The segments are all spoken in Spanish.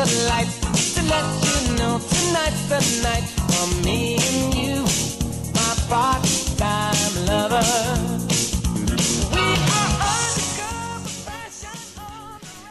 the lights to let you know tonight's the night for me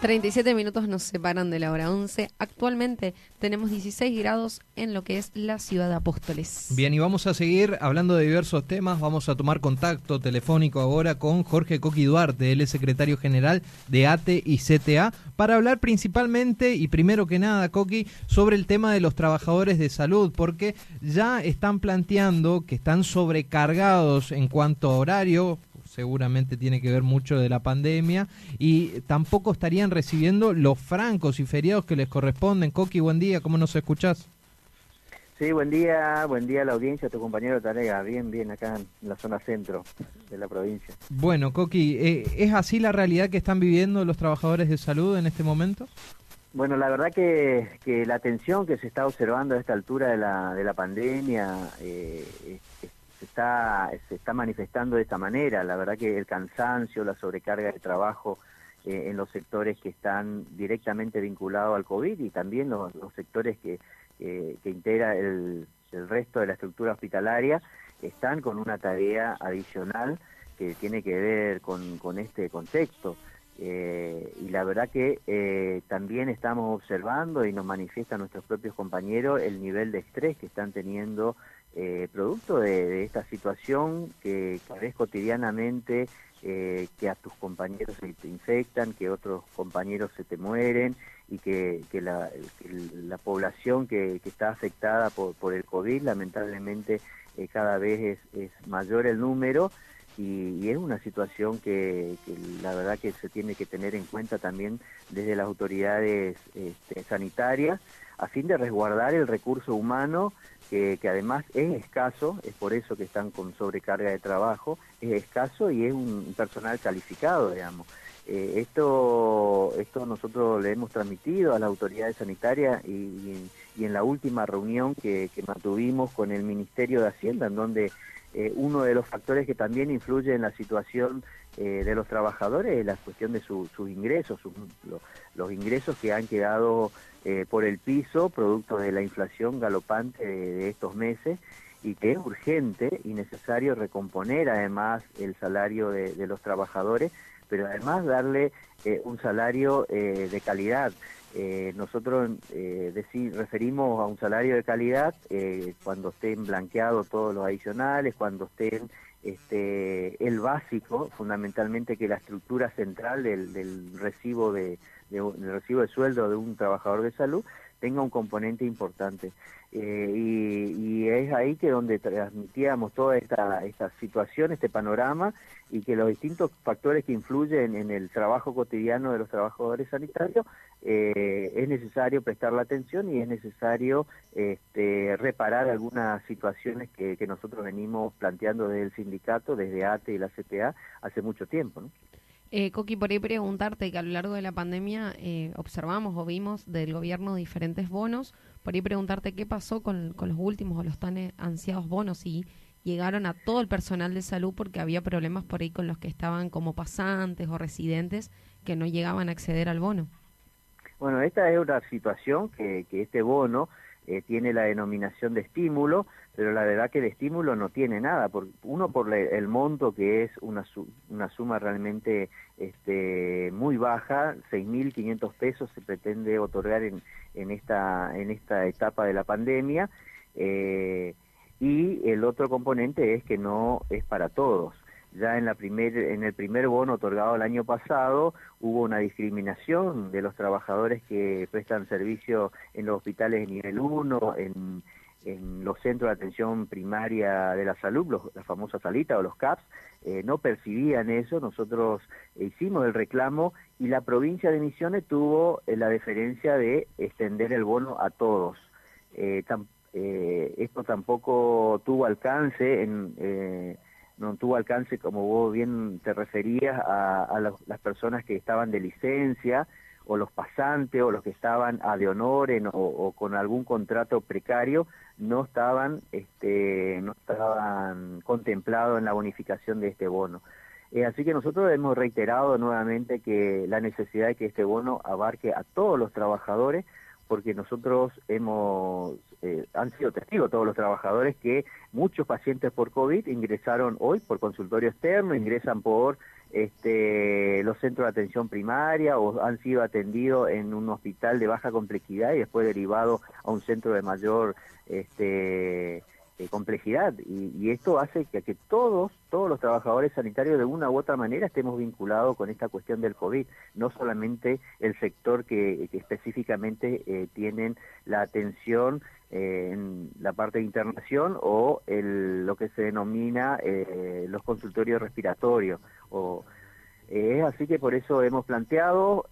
37 minutos nos separan de la hora 11. Actualmente tenemos 16 grados en lo que es la ciudad de Apóstoles. Bien, y vamos a seguir hablando de diversos temas. Vamos a tomar contacto telefónico ahora con Jorge Coqui Duarte, él es secretario general de ATE y CTA, para hablar principalmente y primero que nada, Coqui, sobre el tema de los trabajadores de salud, porque ya están planteando que están sobrecargados en cuanto a horario, seguramente tiene que ver mucho de la pandemia y tampoco estarían recibiendo los francos y feriados que les corresponden. Coqui, buen día, ¿cómo nos escuchás? Sí, buen día, buen día a la audiencia, a tu compañero Tarega, bien, bien, acá en la zona centro de la provincia. Bueno, Coqui, eh, ¿es así la realidad que están viviendo los trabajadores de salud en este momento? Bueno, la verdad que, que la atención que se está observando a esta altura de la, de la pandemia eh, se está, se está manifestando de esta manera. La verdad que el cansancio, la sobrecarga de trabajo eh, en los sectores que están directamente vinculados al COVID y también los, sectores que, que integra el, el resto de la estructura hospitalaria están con una tarea adicional que tiene que ver con, con este contexto. Eh, y la verdad que eh, también estamos observando y nos manifiestan nuestros propios compañeros el nivel de estrés que están teniendo eh, producto de, esta situación que, que ves cotidianamente eh, que a tus compañeros se te infectan, que otros compañeros se te mueren y que, la, población que, está afectada por, el COVID lamentablemente eh, cada vez es, mayor el número y, es una situación que, la verdad que se tiene que tener en cuenta también desde las autoridades este, sanitarias a fin de resguardar el recurso humano que, además es escaso, es por eso que están con sobrecarga de trabajo, es escaso y es un personal calificado, digamos. Eh, esto, esto nosotros le hemos transmitido a las autoridades sanitarias y, en la última reunión que, mantuvimos con el Ministerio de Hacienda, en donde eh, uno de los factores que también influye en la situación eh, de los trabajadores es la cuestión de sus ingresos, los ingresos que han quedado eh, por el piso, producto de la inflación galopante de, estos meses, y que es urgente y necesario recomponer además el salario de, los trabajadores, pero además darle eh, un salario eh, de calidad. Nosotros decir, referimos a un salario de calidad cuando estén blanqueados todos los adicionales, cuando estén este, el básico, fundamentalmente que la estructura central del recibo de, de, recibo de sueldo de un trabajador de salud tenga un componente importante. Eh, y, es ahí que donde transmitíamos toda esta, esta situación, este panorama, y que los distintos factores que influyen en el trabajo cotidiano de los trabajadores sanitarios, eh, es necesario prestar la atención y es necesario este, reparar algunas situaciones que, nosotros venimos planteando desde el sindicato, desde ATE y la CTA, hace mucho tiempo. ¿no? Eh, Coqui, por ahí preguntarte que a lo largo de la pandemia eh, observamos o vimos del gobierno diferentes bonos, por ahí preguntarte qué pasó con, los últimos o los tan ansiados bonos y llegaron a todo el personal de salud porque había problemas por ahí con los que estaban como pasantes o residentes que no llegaban a acceder al bono. Bueno, esta es una situación que, este bono eh, tiene la denominación de estímulo, pero la verdad que de estímulo no tiene nada, por, uno por el monto que es una, suma realmente este, muy baja, 6.500 pesos se pretende otorgar en, en, esta, en esta etapa de la pandemia, eh, y el otro componente es que no es para todos ya en, la primer, en el primer bono otorgado el año pasado hubo una discriminación de los trabajadores que prestan servicio en los hospitales de nivel 1, en, en los centros de atención primaria de la salud, los, la famosa salita o los CAPS, eh, no percibían eso, nosotros hicimos el reclamo y la provincia de Misiones tuvo eh, la deferencia de extender el bono a todos. Eh, esto tampoco tuvo alcance en no tuvo alcance, como vos bien te referías, a, las personas que estaban de licencia, o los pasantes, o los que estaban a de honor o, con algún contrato precario, no estaban, este, no estaban contemplados en la bonificación de este bono. Eh, así que nosotros hemos reiterado nuevamente que la necesidad de que este bono abarque a todos los trabajadores, porque nosotros hemos, eh, han sido testigos todos los trabajadores que muchos pacientes por COVID ingresaron hoy por consultorio externo, ingresan por este, los centros de atención primaria o han sido atendidos en un hospital de baja complejidad y después derivado a un centro de mayor este, eh, complejidad y, esto hace que, todos, todos los trabajadores sanitarios de una u otra manera estemos vinculados con esta cuestión del COVID, no solamente el sector que, específicamente eh, tienen la atención eh, en la parte de internación o el, lo que se denomina los consultorios respiratorios. O, así que por eso hemos planteado,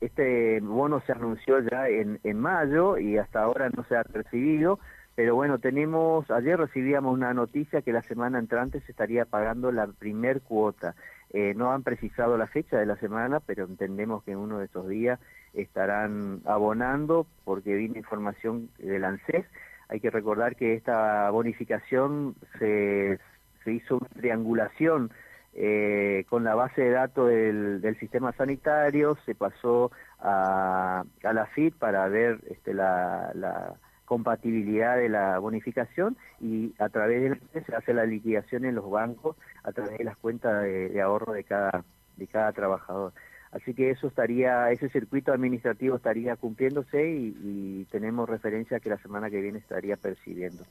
este bono se anunció ya en, en mayo y hasta ahora no se ha percibido, pero bueno, tenemos, ayer recibíamos una noticia que la semana entrante se estaría pagando la primer cuota. Eh, no han precisado la fecha de la semana, pero entendemos que en uno de esos días estarán abonando porque vino información del ANSES. Hay que recordar que esta bonificación se, se hizo una triangulación eh, con la base de datos del, del, sistema sanitario, se pasó a, a la FIT para ver este, la, la compatibilidad de la bonificación y a través de la, se hace la liquidación en los bancos a través de las cuentas de, ahorro de cada de cada trabajador. Así que eso estaría, ese circuito administrativo estaría cumpliéndose y, tenemos referencia que la semana que viene estaría percibiendo.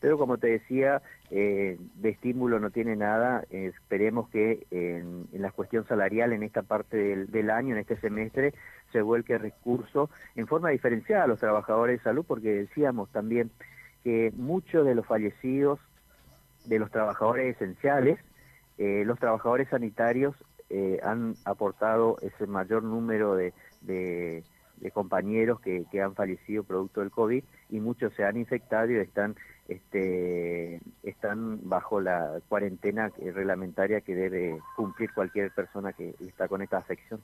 Pero como te decía, eh, de estímulo no tiene nada. esperemos que en, la cuestión salarial en esta parte del, año, en este semestre, se vuelque recurso en forma diferenciada a los trabajadores de salud, porque decíamos también que muchos de los fallecidos, de los trabajadores esenciales, eh, los trabajadores sanitarios eh, han aportado ese mayor número de, compañeros que, que, han fallecido producto del COVID y muchos se han infectado y están, este, están bajo la cuarentena reglamentaria que debe cumplir cualquier persona que está con esta afección.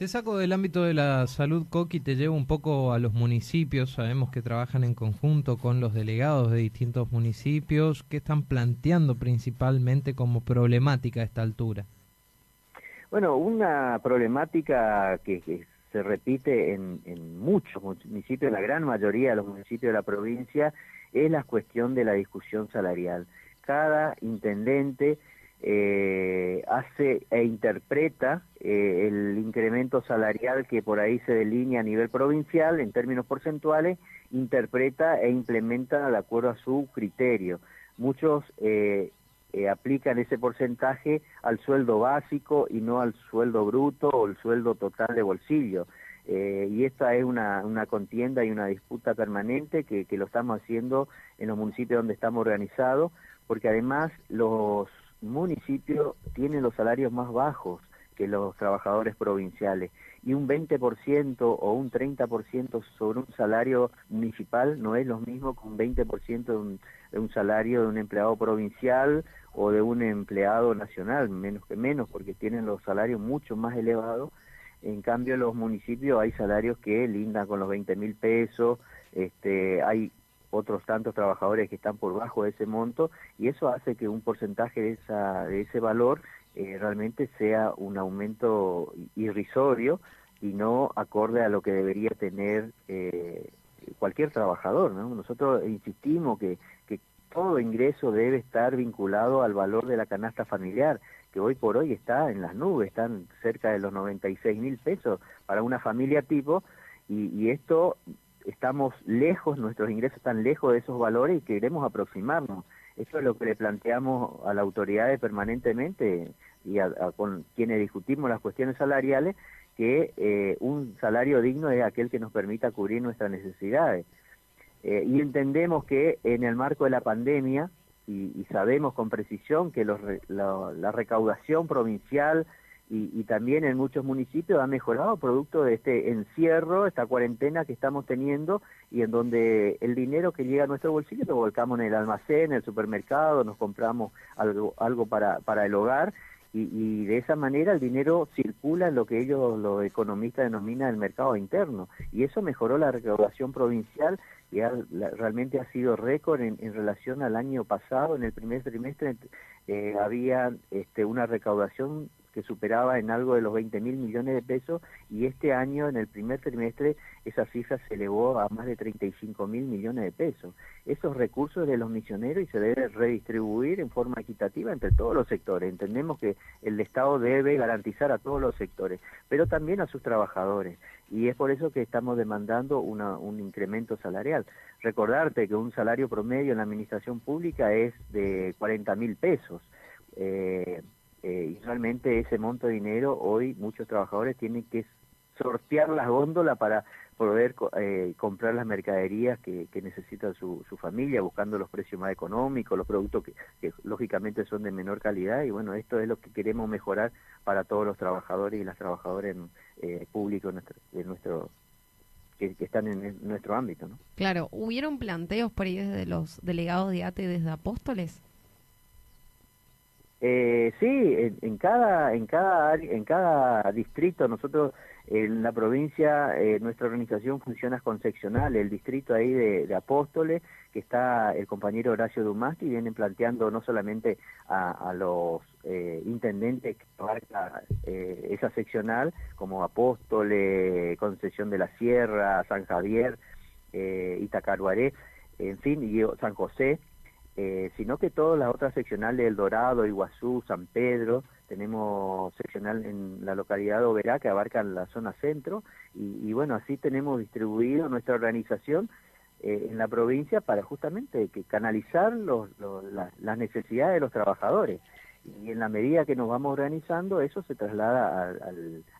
Te saco del ámbito de la salud, Coqui, te llevo un poco a los municipios. Sabemos que trabajan en conjunto con los delegados de distintos municipios. ¿Qué están planteando principalmente como problemática a esta altura? Bueno, una problemática que, se repite en, en muchos municipios, la gran mayoría de los municipios de la provincia, es la cuestión de la discusión salarial. Cada intendente eh, hace e interpreta eh, el incremento salarial que por ahí se delinea a nivel provincial en términos porcentuales, interpreta e implementa de acuerdo a su criterio. Muchos eh, eh, aplican ese porcentaje al sueldo básico y no al sueldo bruto o el sueldo total de bolsillo. y esta es una, una, contienda y una disputa permanente que, que lo estamos haciendo en los municipios donde estamos organizados, porque además los municipio tiene los salarios más bajos que los trabajadores provinciales y un 20% o un 30% sobre un salario municipal no es lo mismo que un 20% de un, de un salario de un empleado provincial o de un empleado nacional, menos que menos, porque tienen los salarios mucho más elevados. En cambio, en los municipios hay salarios que lindan con los 20 mil pesos, este, hay otros tantos trabajadores que están por bajo de ese monto y eso hace que un porcentaje de, esa, de ese valor eh, realmente sea un aumento irrisorio y no acorde a lo que debería tener eh, cualquier trabajador. ¿no? Nosotros insistimos que, que todo ingreso debe estar vinculado al valor de la canasta familiar, que hoy por hoy está en las nubes, están cerca de los 96 mil pesos para una familia tipo, y, y esto estamos lejos, nuestros ingresos están lejos de esos valores y queremos aproximarnos. Eso es lo que le planteamos a la autoridad permanentemente y a, con quienes discutimos las cuestiones salariales, que eh, un salario digno es aquel que nos permita cubrir nuestras necesidades. Eh, y entendemos que en el marco de la pandemia, y, sabemos con precisión que los, la recaudación provincial y, también en muchos municipios ha mejorado producto de este encierro, esta cuarentena que estamos teniendo y en donde el dinero que llega a nuestro bolsillo lo volcamos en el almacén, en el supermercado, nos compramos algo, algo para, para el hogar y, y, de esa manera el dinero circula en lo que ellos, los economistas, denominan el mercado interno. Y eso mejoró la recaudación provincial y realmente ha sido récord en, en, relación al año pasado. En el primer trimestre eh, había este, una recaudación que superaba en algo de los 20 mil millones de pesos y este año, en el primer trimestre, esa cifra se elevó a más de 35 mil millones de pesos. Esos recursos de los misioneros y se debe redistribuir en forma equitativa entre todos los sectores. Entendemos que el Estado debe garantizar a todos los sectores, pero también a sus trabajadores. Y es por eso que estamos demandando una, un incremento salarial. Recordarte que un salario promedio en la administración pública es de 40 mil pesos. Eh, eh, y realmente ese monto de dinero hoy muchos trabajadores tienen que sortear las góndolas para poder eh, comprar las mercaderías que, que necesita su, familia, buscando los precios más económicos, los productos que, que, lógicamente son de menor calidad y bueno, esto es lo que queremos mejorar para todos los trabajadores y las trabajadoras eh, públicos de nuestro, que, que, están en nuestro ámbito. ¿no? Claro, ¿hubieron planteos por ahí desde los delegados de ATE desde Apóstoles? Eh, sí, en, en, cada en cada en cada distrito nosotros en la provincia eh, nuestra organización funciona con seccional, el distrito ahí de, Apóstoles que está el compañero Horacio Dumasti vienen planteando no solamente a, a los eh, intendentes que abarca eh, esa seccional como Apóstoles, Concesión de la Sierra, San Javier, eh, Itacaruaré, en fin, y San José eh, sino que todas las otras seccionales, El Dorado, Iguazú, San Pedro, tenemos seccional en la localidad de Oberá que abarcan la zona centro y, bueno, así tenemos distribuido nuestra organización eh, en la provincia para justamente que canalizar los, los, la, las necesidades de los trabajadores y en la medida que nos vamos organizando eso se traslada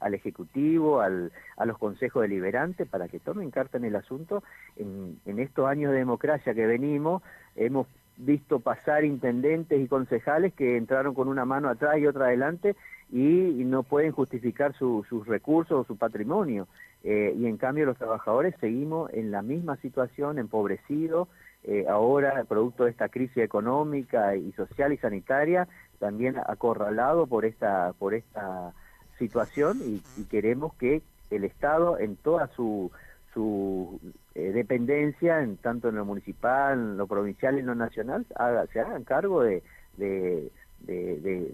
al ejecutivo, al, a los consejos deliberantes para que tomen carta en el asunto. En, en estos años de democracia que venimos hemos visto pasar intendentes y concejales que entraron con una mano atrás y otra adelante y, no pueden justificar su, sus recursos o su patrimonio. Eh, y en cambio los trabajadores seguimos en la misma situación, empobrecidos, eh, ahora producto de esta crisis económica y social y sanitaria, también acorralado por esta, por esta situación y queremos que el Estado en toda su su eh, dependencia, en, tanto en lo municipal, en lo provincial y en lo nacional, haga, se hagan cargo de,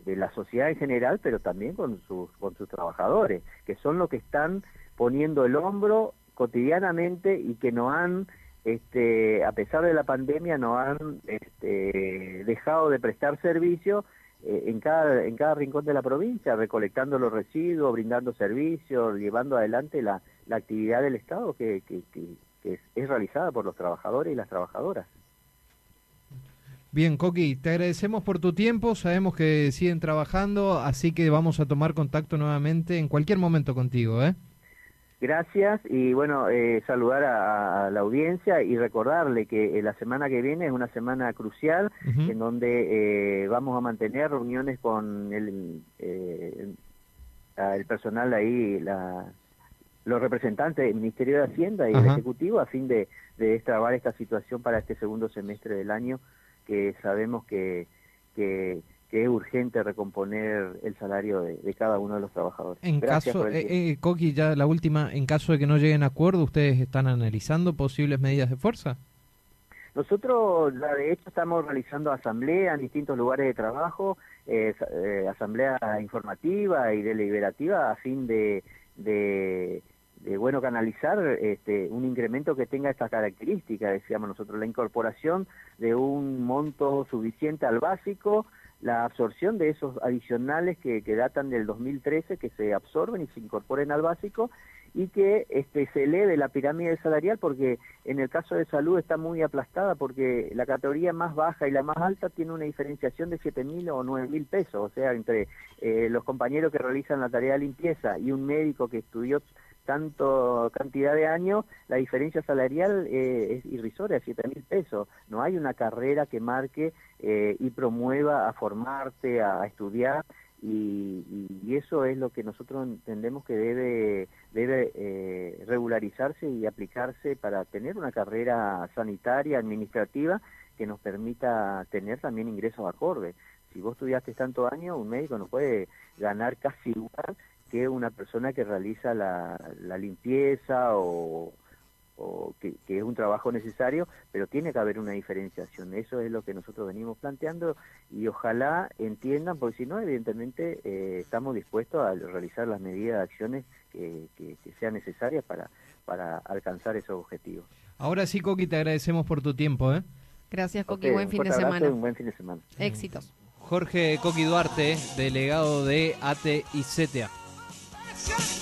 la sociedad en general, pero también con sus, con sus trabajadores, que son los que están poniendo el hombro cotidianamente y que no han, este, a pesar de la pandemia, no han este, dejado de prestar servicio eh, en cada en cada rincón de la provincia, recolectando los residuos, brindando servicios, llevando adelante la, la actividad del Estado que, que, que, que es, es, realizada por los trabajadores y las trabajadoras. Bien, Coqui, te agradecemos por tu tiempo, sabemos que siguen trabajando, así que vamos a tomar contacto nuevamente en cualquier momento contigo, ¿eh? Gracias y bueno, eh, saludar a, a, la audiencia y recordarle que eh, la semana que viene es una semana crucial uh -huh. en donde eh, vamos a mantener reuniones con el, eh, el personal ahí, la, los representantes del Ministerio de Hacienda y uh -huh. el Ejecutivo a fin de, de destrabar esta situación para este segundo semestre del año que sabemos que, que que es urgente recomponer el salario de, de cada uno de los trabajadores. En Gracias caso, eh, eh, Coqui, ya la última, en caso de que no lleguen a acuerdo, ¿ustedes están analizando posibles medidas de fuerza? Nosotros, de hecho, estamos realizando asambleas en distintos lugares de trabajo, eh, eh, asamblea informativa y deliberativa a fin de, de, de bueno canalizar este, un incremento que tenga esta característica, decíamos nosotros, la incorporación de un monto suficiente al básico, la absorción de esos adicionales que, que, datan del 2013, que se absorben y se incorporen al básico, y que este, se eleve la pirámide salarial, porque en el caso de salud está muy aplastada, porque la categoría más baja y la más alta tiene una diferenciación de 7 mil o 9 mil pesos, o sea, entre eh, los compañeros que realizan la tarea de limpieza y un médico que estudió tanto cantidad de años, la diferencia salarial eh, es irrisoria, siete mil pesos. No hay una carrera que marque eh, y promueva a formarte, a, estudiar, y, eso es lo que nosotros entendemos que debe, debe eh, regularizarse y aplicarse para tener una carrera sanitaria, administrativa, que nos permita tener también ingresos acordes. Si vos estudiaste tantos años, un médico no puede ganar casi igual que una persona que realiza la, la limpieza o, o que, que, es un trabajo necesario, pero tiene que haber una diferenciación. Eso es lo que nosotros venimos planteando y ojalá entiendan, porque si no, evidentemente eh, estamos dispuestos a realizar las medidas de acciones que, que, que sean necesarias para, para alcanzar esos objetivos. Ahora sí, Coqui, te agradecemos por tu tiempo. ¿eh? Gracias, Coqui. buen fin de semana. Un buen fin de semana. Éxitos. Jorge Coqui Duarte, delegado de ATE y CTA. Shut